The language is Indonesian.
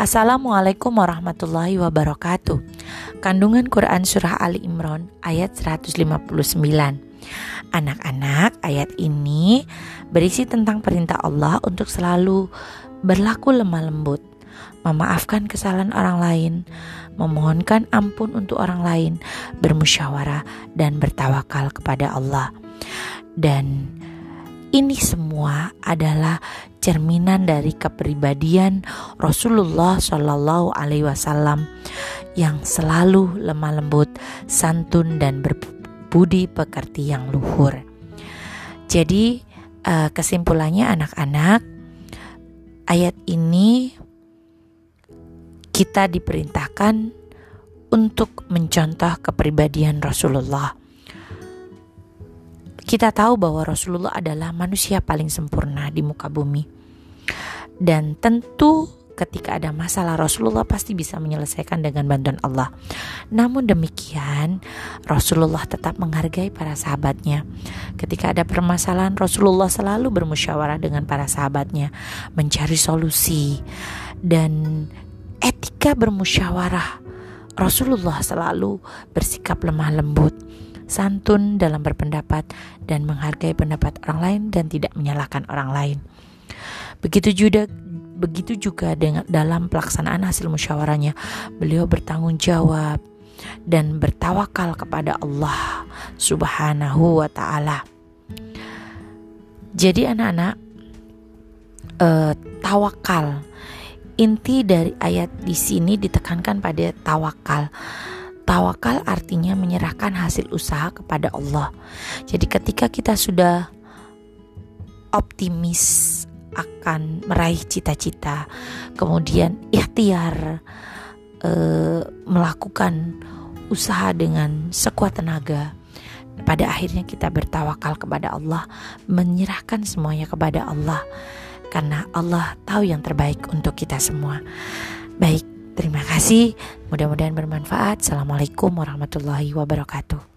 Assalamualaikum warahmatullahi wabarakatuh. Kandungan Quran Surah Ali Imran ayat 159. Anak-anak, ayat ini berisi tentang perintah Allah untuk selalu berlaku lemah lembut, memaafkan kesalahan orang lain, memohonkan ampun untuk orang lain, bermusyawarah dan bertawakal kepada Allah. Dan ini semua adalah cerminan dari kepribadian Rasulullah Shallallahu Alaihi Wasallam yang selalu lemah lembut, santun dan berbudi pekerti yang luhur. Jadi eh, kesimpulannya anak-anak ayat ini kita diperintahkan untuk mencontoh kepribadian Rasulullah kita tahu bahwa Rasulullah adalah manusia paling sempurna di muka bumi. Dan tentu ketika ada masalah Rasulullah pasti bisa menyelesaikan dengan bantuan Allah. Namun demikian, Rasulullah tetap menghargai para sahabatnya. Ketika ada permasalahan, Rasulullah selalu bermusyawarah dengan para sahabatnya, mencari solusi dan etika bermusyawarah. Rasulullah selalu bersikap lemah lembut santun dalam berpendapat, dan menghargai pendapat orang lain dan tidak menyalahkan orang lain. Begitu juga begitu juga dengan dalam pelaksanaan hasil musyawarahnya, beliau bertanggung jawab dan bertawakal kepada Allah Subhanahu wa taala. Jadi anak-anak eh, tawakal inti dari ayat di sini ditekankan pada tawakal Tawakal artinya menyerahkan hasil usaha kepada Allah. Jadi ketika kita sudah optimis akan meraih cita-cita, kemudian ikhtiar e, melakukan usaha dengan sekuat tenaga, pada akhirnya kita bertawakal kepada Allah, menyerahkan semuanya kepada Allah, karena Allah tahu yang terbaik untuk kita semua. Baik, kasih, mudah-mudahan bermanfaat. Assalamualaikum warahmatullahi wabarakatuh.